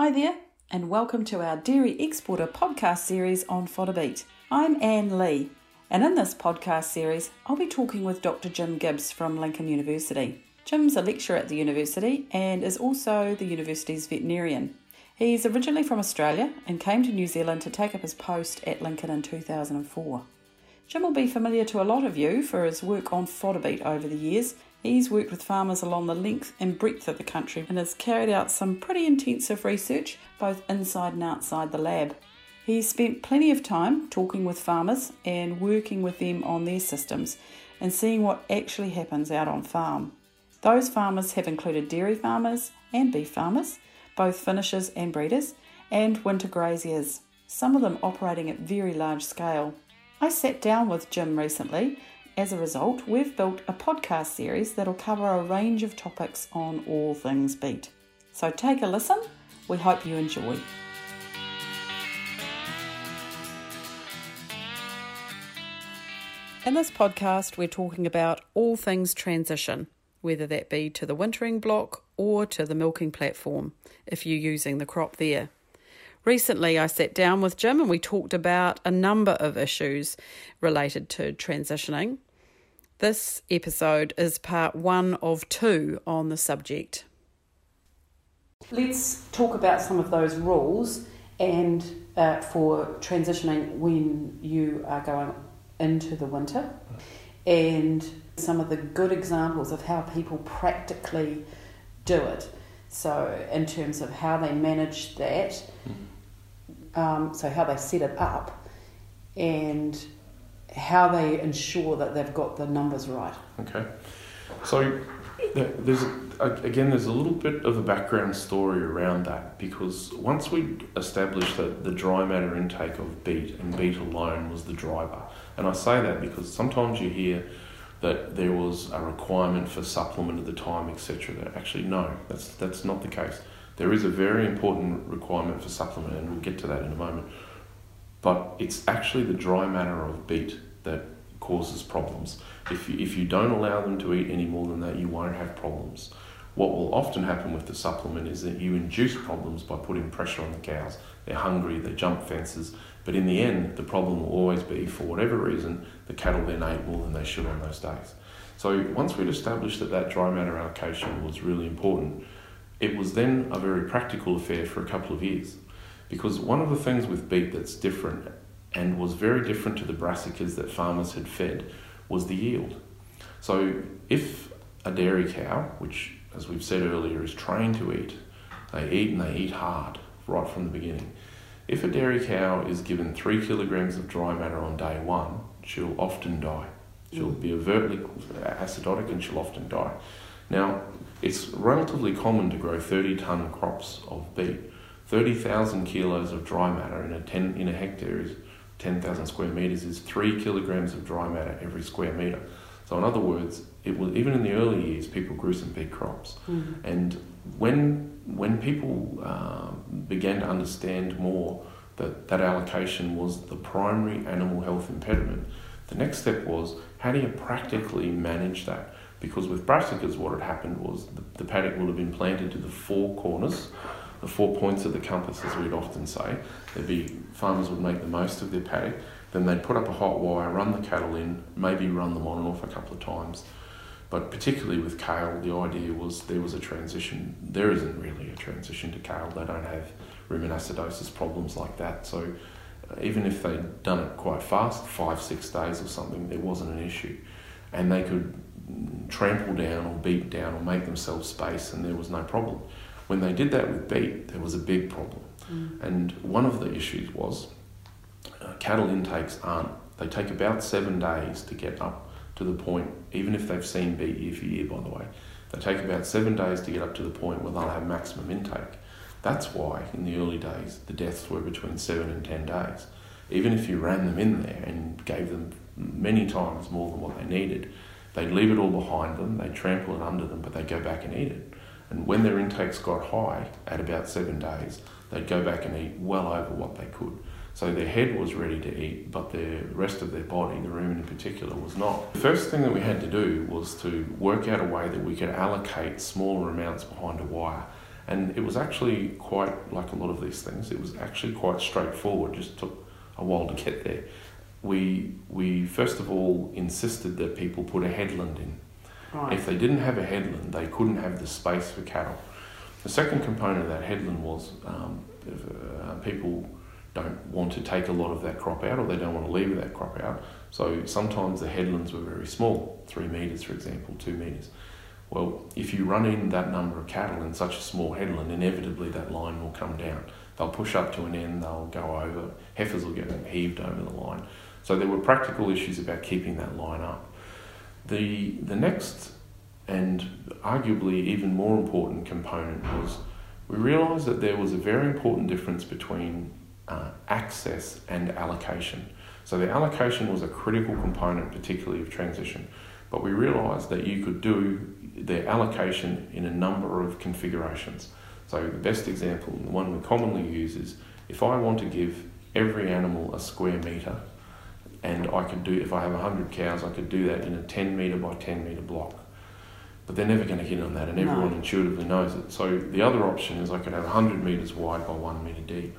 Hi there, and welcome to our Dairy Exporter podcast series on Fodder Beet. I'm Anne Lee, and in this podcast series, I'll be talking with Dr. Jim Gibbs from Lincoln University. Jim's a lecturer at the university and is also the university's veterinarian. He's originally from Australia and came to New Zealand to take up his post at Lincoln in 2004. Jim will be familiar to a lot of you for his work on fodder beet over the years He's worked with farmers along the length and breadth of the country and has carried out some pretty intensive research both inside and outside the lab. He's spent plenty of time talking with farmers and working with them on their systems and seeing what actually happens out on farm. Those farmers have included dairy farmers and beef farmers, both finishers and breeders, and winter graziers, some of them operating at very large scale. I sat down with Jim recently as a result, we've built a podcast series that'll cover a range of topics on all things beet. So take a listen. We hope you enjoy. In this podcast, we're talking about all things transition, whether that be to the wintering block or to the milking platform, if you're using the crop there. Recently, I sat down with Jim and we talked about a number of issues related to transitioning, this episode is part one of two on the subject. Let's talk about some of those rules and uh, for transitioning when you are going into the winter and some of the good examples of how people practically do it. So, in terms of how they manage that, mm-hmm. um, so how they set it up, and how they ensure that they've got the numbers right. Okay. So there's again there's a little bit of a background story around that because once we established that the dry matter intake of beet and beet alone was the driver, and I say that because sometimes you hear that there was a requirement for supplement at the time, etc. That actually no, that's that's not the case. There is a very important requirement for supplement, and we'll get to that in a moment. But it's actually the dry matter of beet that causes problems. If you, if you don't allow them to eat any more than that, you won't have problems. What will often happen with the supplement is that you induce problems by putting pressure on the cows. They're hungry, they jump fences, but in the end, the problem will always be, for whatever reason, the cattle then ate more than they should on those days. So once we'd established that that dry matter allocation was really important, it was then a very practical affair for a couple of years. Because one of the things with beet that's different and was very different to the brassicas that farmers had fed was the yield. So if a dairy cow, which as we've said earlier is trained to eat, they eat and they eat hard right from the beginning. If a dairy cow is given three kilograms of dry matter on day one, she'll often die. She'll be overtly acidotic and she'll often die. Now, it's relatively common to grow 30 tonne crops of beet. 30,000 kilos of dry matter in a, 10, in a hectare is 10,000 square meters is three kilograms of dry matter every square meter. So, in other words, it was even in the early years, people grew some big crops. Mm-hmm. And when when people uh, began to understand more that that allocation was the primary animal health impediment, the next step was how do you practically manage that? Because with brassicas, what had happened was the, the paddock would have been planted to the four corners the four points of the compass, as we'd often say. There'd be farmers would make the most of their paddock. Then they'd put up a hot wire, run the cattle in, maybe run them on and off a couple of times. But particularly with kale, the idea was there was a transition. There isn't really a transition to kale. They don't have rumen acidosis problems like that. So uh, even if they'd done it quite fast, five, six days or something, there wasn't an issue. And they could trample down or beat down or make themselves space and there was no problem. When they did that with beet, there was a big problem. Mm. And one of the issues was uh, cattle intakes aren't, they take about seven days to get up to the point, even if they've seen beet year for year, by the way, they take about seven days to get up to the point where they'll have maximum intake. That's why in the early days the deaths were between seven and ten days. Even if you ran them in there and gave them many times more than what they needed, they'd leave it all behind them, they'd trample it under them, but they'd go back and eat it. And when their intakes got high at about seven days, they'd go back and eat well over what they could. So their head was ready to eat, but the rest of their body, the rumen in particular, was not. The first thing that we had to do was to work out a way that we could allocate smaller amounts behind a wire And it was actually quite like a lot of these things. It was actually quite straightforward. Just took a while to get there. We we first of all insisted that people put a headland in. Right. If they didn't have a headland, they couldn't have the space for cattle. The second component of that headland was um, if, uh, people don't want to take a lot of that crop out or they don't want to leave that crop out. So sometimes the headlands were very small, three metres for example, two metres. Well, if you run in that number of cattle in such a small headland, inevitably that line will come down. They'll push up to an end, they'll go over, heifers will get heaved over the line. So there were practical issues about keeping that line up. The, the next and arguably even more important component was we realised that there was a very important difference between uh, access and allocation. So the allocation was a critical component, particularly of transition. But we realised that you could do the allocation in a number of configurations. So the best example, the one we commonly use is if I want to give every animal a square metre, and I could do, if I have 100 cows, I could do that in a 10 metre by 10 metre block. But they're never going to hit on that, and everyone No. intuitively knows it. So the other option is I could have 100 metres wide by 1 metre deep.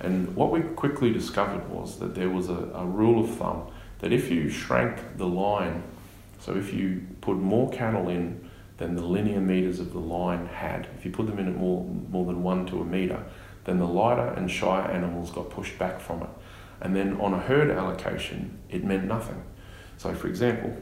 And what we quickly discovered was that there was a, a rule of thumb that if you shrank the line, so if you put more cattle in than the linear metres of the line had, if you put them in at more, more than 1 to a metre, then the lighter and shyer animals got pushed back from it. And then on a herd allocation, it meant nothing. So, for example,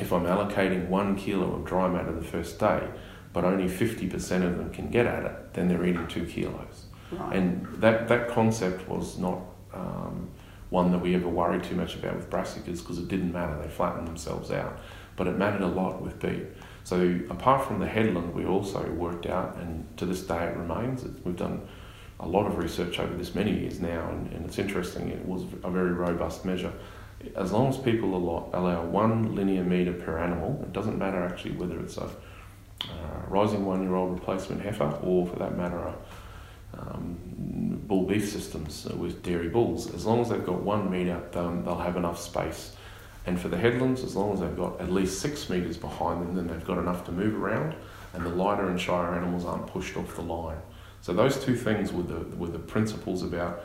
if I'm allocating one kilo of dry matter the first day, but only 50% of them can get at it, then they're eating two kilos. Right. And that, that concept was not um, one that we ever worried too much about with brassicas because it didn't matter, they flattened themselves out. But it mattered a lot with beef. So, apart from the headland, we also worked out, and to this day it remains, we've done a lot of research over this many years now, and, and it's interesting, it was a very robust measure. As long as people allow, allow one linear metre per animal, it doesn't matter actually whether it's a uh, rising one year old replacement heifer or, for that matter, a um, bull beef systems with dairy bulls. As long as they've got one metre, they'll, they'll have enough space. And for the headlands, as long as they've got at least six metres behind them, then they've got enough to move around, and the lighter and shyer animals aren't pushed off the line. So those two things were the were the principles about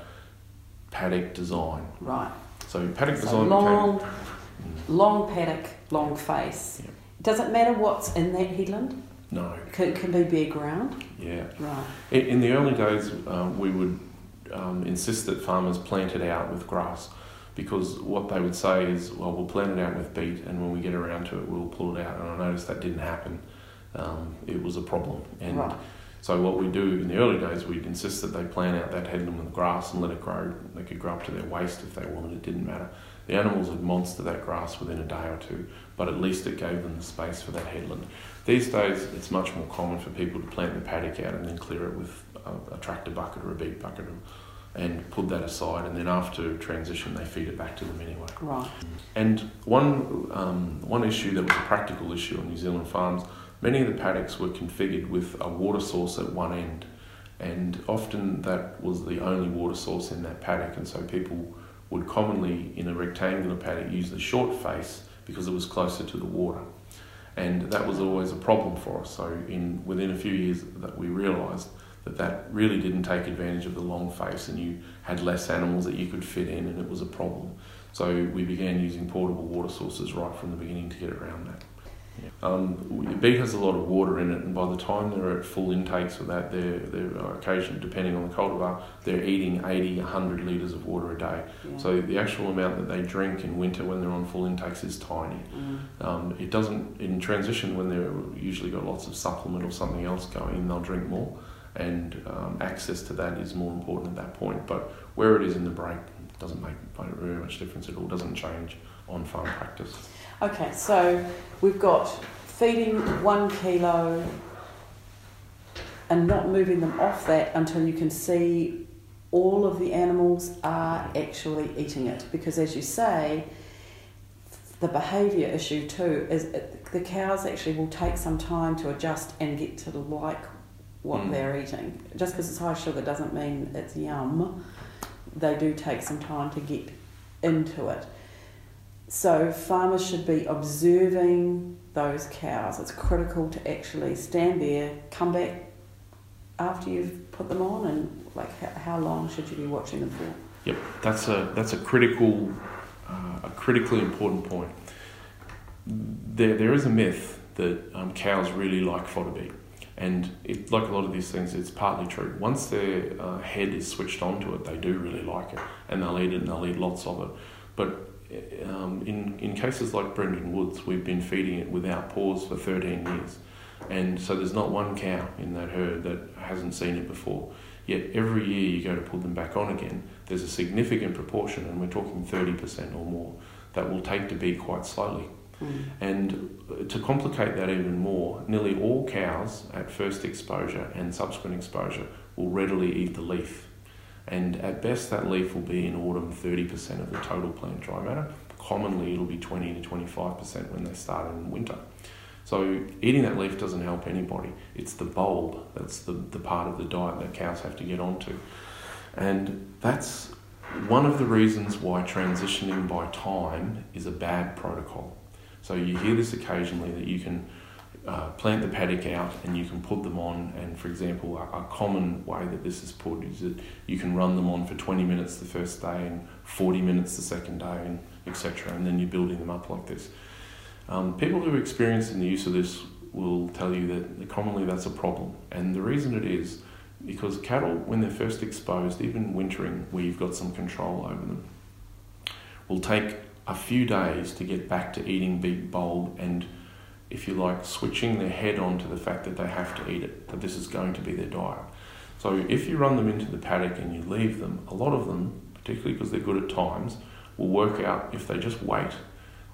paddock design. right. So paddock So design long, became long paddock, long face. Yeah. Does it matter what's in that headland? No, Can, can be bare ground. yeah. Right. In, in the early days, um, we would um, insist that farmers plant it out with grass because what they would say is, well, we'll plant it out with beet and when we get around to it, we'll pull it out. And I noticed that didn't happen. Um, it was a problem. And right. so what we do in the early days, we'd insist that they plant out that headland with grass and let it grow. They could grow up to their waist if they wanted. It didn't matter. The animals would monster that grass within a day or two, but at least it gave them the space for that headland. These days, it's much more common for people to plant the paddock out and then clear it with a, a tractor bucket or a beet bucket and, and put that aside. And then after transition, they feed it back to them anyway. Right. And one, um, one issue that was a practical issue on New Zealand farms, many of the paddocks were configured with a water source at one end. And often that was the only water source in that paddock. And so people would commonly, in a rectangular paddock, use the short face because it was closer to the water. And that was always a problem for us. So in within a few years that we realised that that really didn't take advantage of the long face and you had less animals that you could fit in and it was a problem. So we began using portable water sources right from the beginning to get around that. Um, beet has a lot of water in it, and by the time they're at full intakes for that, they're, they're occasionally, depending on the cultivar, they're eating 80, 100 litres of water a day. Yeah. So the actual amount that they drink in winter when they're on full intakes is tiny. Mm. Um, it doesn't, in transition, when they're usually got lots of supplement or something else going, they'll drink more, and um, access to that is more important at that point. But where it is in the break doesn't make very much difference at all, doesn't change on farm practice. Okay, so we've got feeding one kilo and not moving them off that until you can see all of the animals are actually eating it. Because as you say, the behaviour issue too is it, the cows actually will take some time to adjust and get to like what Mm. they're eating. Just because it's high sugar doesn't mean it's yum. They do take some time to get into it. So farmers should be observing those cows. It's critical to actually stand there, come back after you've put them on, and like how, how long should you be watching them for? Yep, that's a that's a critical, uh, a critically important point. There there is a myth that um, cows really like fodder beet, and it, like a lot of these things, it's partly true. Once their uh, head is switched onto it, they do really like it, and they'll eat it, and they'll eat lots of it. But um, in, in cases like Brendan Woods, we've been feeding it without pause for 13 years. And so there's not one cow in that herd that hasn't seen it before. Yet every year you go to put them back on again, there's a significant proportion, and we're talking 30% or more, that will take to be quite slowly. Mm. And to complicate that even more, nearly all cows at first exposure and subsequent exposure will readily eat the leaf. And at best, that leaf will be in autumn 30% of the total plant dry matter. Commonly, it'll be 20 to 25% when they start in winter. So, eating that leaf doesn't help anybody. It's the bulb that's the, the part of the diet that cows have to get onto. And that's one of the reasons why transitioning by time is a bad protocol. So, you hear this occasionally that you can uh, plant the paddock out and you can put them on. And for example, a, a, common way that this is put is that you can run them on for 20 minutes the first day and 40 minutes the second day, and etc. And then you're building them up like this. Um, people who are experienced in the use of this will tell you that commonly that's a problem. And the reason it is because cattle, when they're first exposed, even wintering where you've got some control over them, will take a few days to get back to eating beet bulb and if you like, switching their head on to the fact that they have to eat it, that this is going to be their diet. So if you run them into the paddock and you leave them, a lot of them, particularly because they're good at times, will work out if they just wait,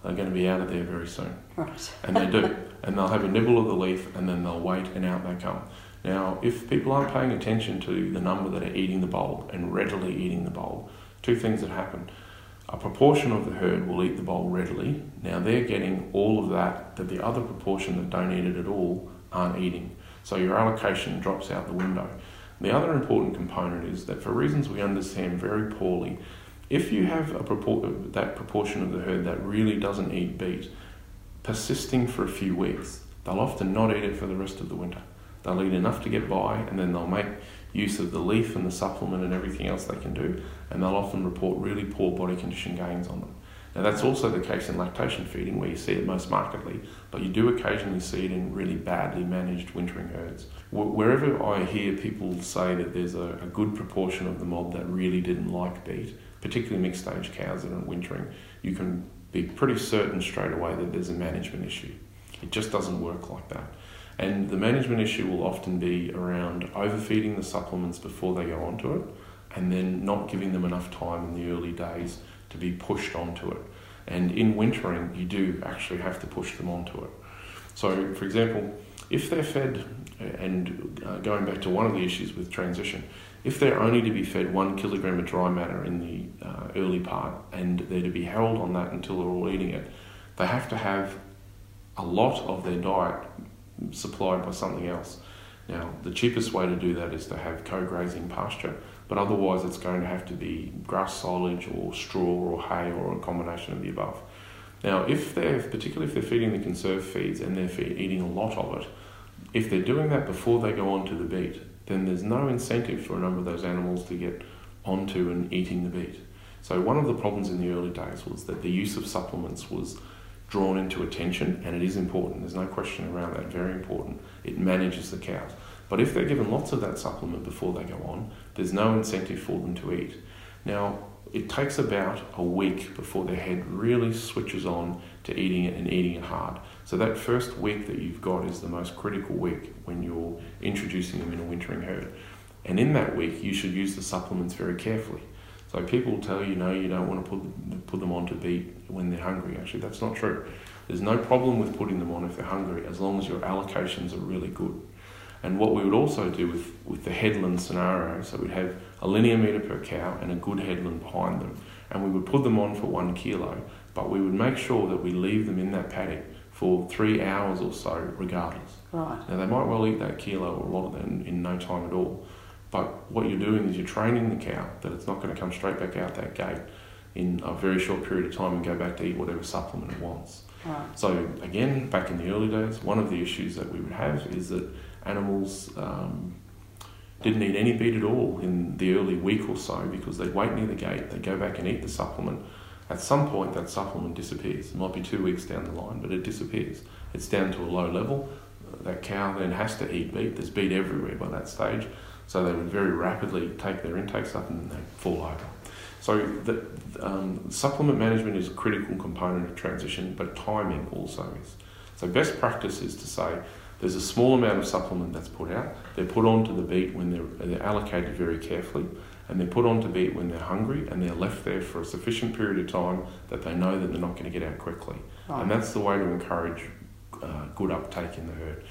they're going to be out of there very soon. Right. And they do. and they'll have a nibble of the leaf and then they'll wait and out they come. Now, if people aren't paying attention to the number that are eating the bulb and readily eating the bulb, two things that happen a proportion of the herd will eat the bowl readily. Now they're getting all of that that the other proportion that don't eat it at all aren't eating. So your allocation drops out the window. The other important component is that for reasons we understand very poorly, if you have a that proportion of the herd that really doesn't eat beet, persisting for a few weeks, they'll often not eat it for the rest of the winter. They'll eat enough to get by and then they'll make use of the leaf and the supplement and everything else they can do, and they'll often report really poor body condition gains on them. Now, that's also the case in lactation feeding, where you see it most markedly, but you do occasionally see it in really badly managed wintering herds. Wherever I hear people say that there's a, a good proportion of the mob that really didn't like beet, particularly mixed stage cows that are wintering, you can be pretty certain straight away that there's a management issue. It just doesn't work like that. And the management issue will often be around overfeeding the supplements before they go onto it and then not giving them enough time in the early days to be pushed onto it. And in wintering, you do actually have to push them onto it. So, for example, if they're fed, and uh, going back to one of the issues with transition, if they're only to be fed one kilogram of dry matter in the uh, early part and they're to be held on that until they're all eating it, they have to have a lot of their diet supplied by something else. Now, the cheapest way to do that is to have co grazing pasture, but otherwise, it's going to have to be grass silage or straw or hay or a combination of the above. Now, if they're, particularly if they're feeding the conserved feeds and they're eating a lot of it, if they're doing that before they go onto the beet, then there's no incentive for a number of those animals to get onto and eating the beet. So, one of the problems in the early days was that the use of supplements was drawn into attention, and it is important. There's no question around that. Very important. It manages the cows. But if they're given lots of that supplement before they go on, there's no incentive for them to eat. Now, it takes about a week before their head really switches on to eating it and eating it hard. So that first week that you've got is the most critical week when you're introducing them in a wintering herd. And in that week, you should use the supplements very carefully. So people tell you, no, you don't want to put, put them on to beet when they're hungry. Actually, that's not true. There's no problem with putting them on if they're hungry, as long as your allocations are really good. And what we would also do with, with the headland scenario, so we'd have a linear metre per cow and a good headland behind them, and we would put them on for one kilo, but we would make sure that we leave them in that paddock for three hours or so, regardless. Right. Now they might well eat that kilo or a lot of in, in no time at all, but what you're doing is you're training the cow that it's not going to come straight back out that gate in a very short period of time and go back to eat whatever supplement it wants. Right. So again, back in the early days, one of the issues that we would have is that animals um, didn't eat any beet at all in the early week or so because they'd wait near the gate, they'd go back and eat the supplement. At some point, that supplement disappears. It might be two weeks down the line, but it disappears. It's down to a low level. That cow then has to eat beet. There's beet everywhere by that stage. So they would very rapidly take their intakes up and then they fall over. So the um, supplement management is a critical component of transition, but timing also is. So best practice is to say there's a small amount of supplement that's put out. They're put onto the beet when they're, they're allocated very carefully, and they're put onto beet when they're hungry, and they're left there for a sufficient period of time that they know that they're not going to get out quickly. Right. And that's the way to encourage uh, good uptake in the herd.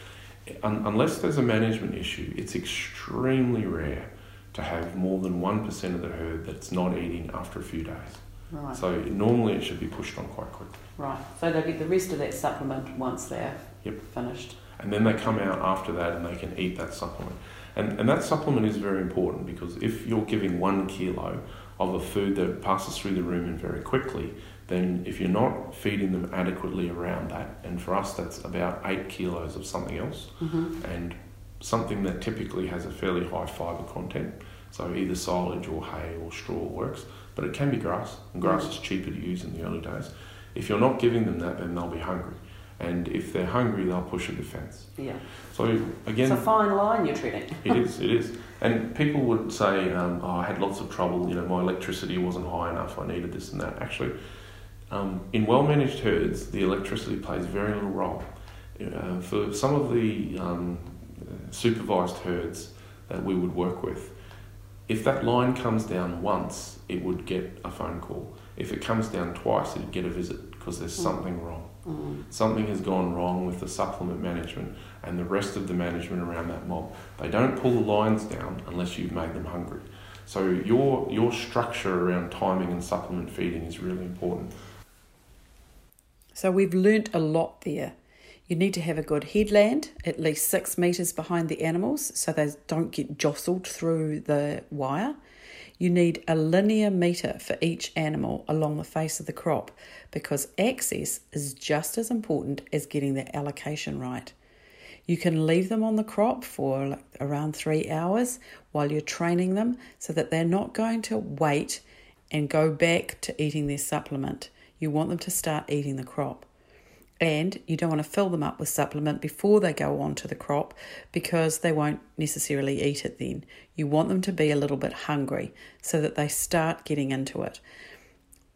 Un- unless there's a management issue, it's extremely rare to have more than 1% of the herd that's not eating after a few days. Right. So normally it should be pushed on quite quickly. Right. So they get the rest of that supplement once they're yep. finished. And then they come out after that and they can eat that supplement. And, and that supplement is very important because if you're giving one kilo of a food that passes through the rumen very quickly, then if you're not feeding them adequately around that, and for us that's about eight kilos of something else, mm-hmm. and something that typically has a fairly high fibre content, so either silage or hay or straw works, but it can be grass, and grass is cheaper to use in the early days. If you're not giving them that, then they'll be hungry. And if they're hungry, they'll push a defence. Yeah. So again, it's a fine line you're treading. it is. It is. And people would say, um, "Oh, I had lots of trouble. You know, my electricity wasn't high enough. I needed this and that." Actually, um, in well-managed herds, the electricity plays very little role. Uh, for some of the um, supervised herds that we would work with, if that line comes down once, it would get a phone call. If it comes down twice, it'd get a visit because there's mm. something wrong. Mm. Something has gone wrong with the supplement management and the rest of the management around that mob. They don't pull the lines down unless you've made them hungry. So your your structure around timing and supplement feeding is really important. So we've learnt a lot there. You need to have a good headland, at least six metres behind the animals, so they don't get jostled through the wire. You need a linear metre for each animal along the face of the crop because access is just as important as getting the allocation right. You can leave them on the crop for around three hours while you're training them so that they're not going to wait and go back to eating their supplement. You want them to start eating the crop. And you don't want to fill them up with supplement before they go on to the crop because they won't necessarily eat it then. You want them to be a little bit hungry so that they start getting into it.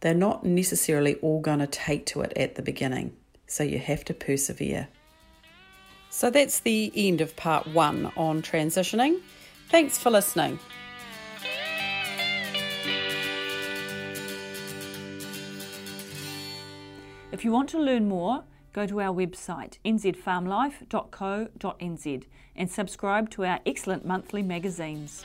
They're not necessarily all going to take to it at the beginning, so you have to persevere. So that's the end of part one on transitioning. Thanks for listening. If you want to learn more, go to our website nzfarmlife.co.nz and subscribe to our excellent monthly magazines.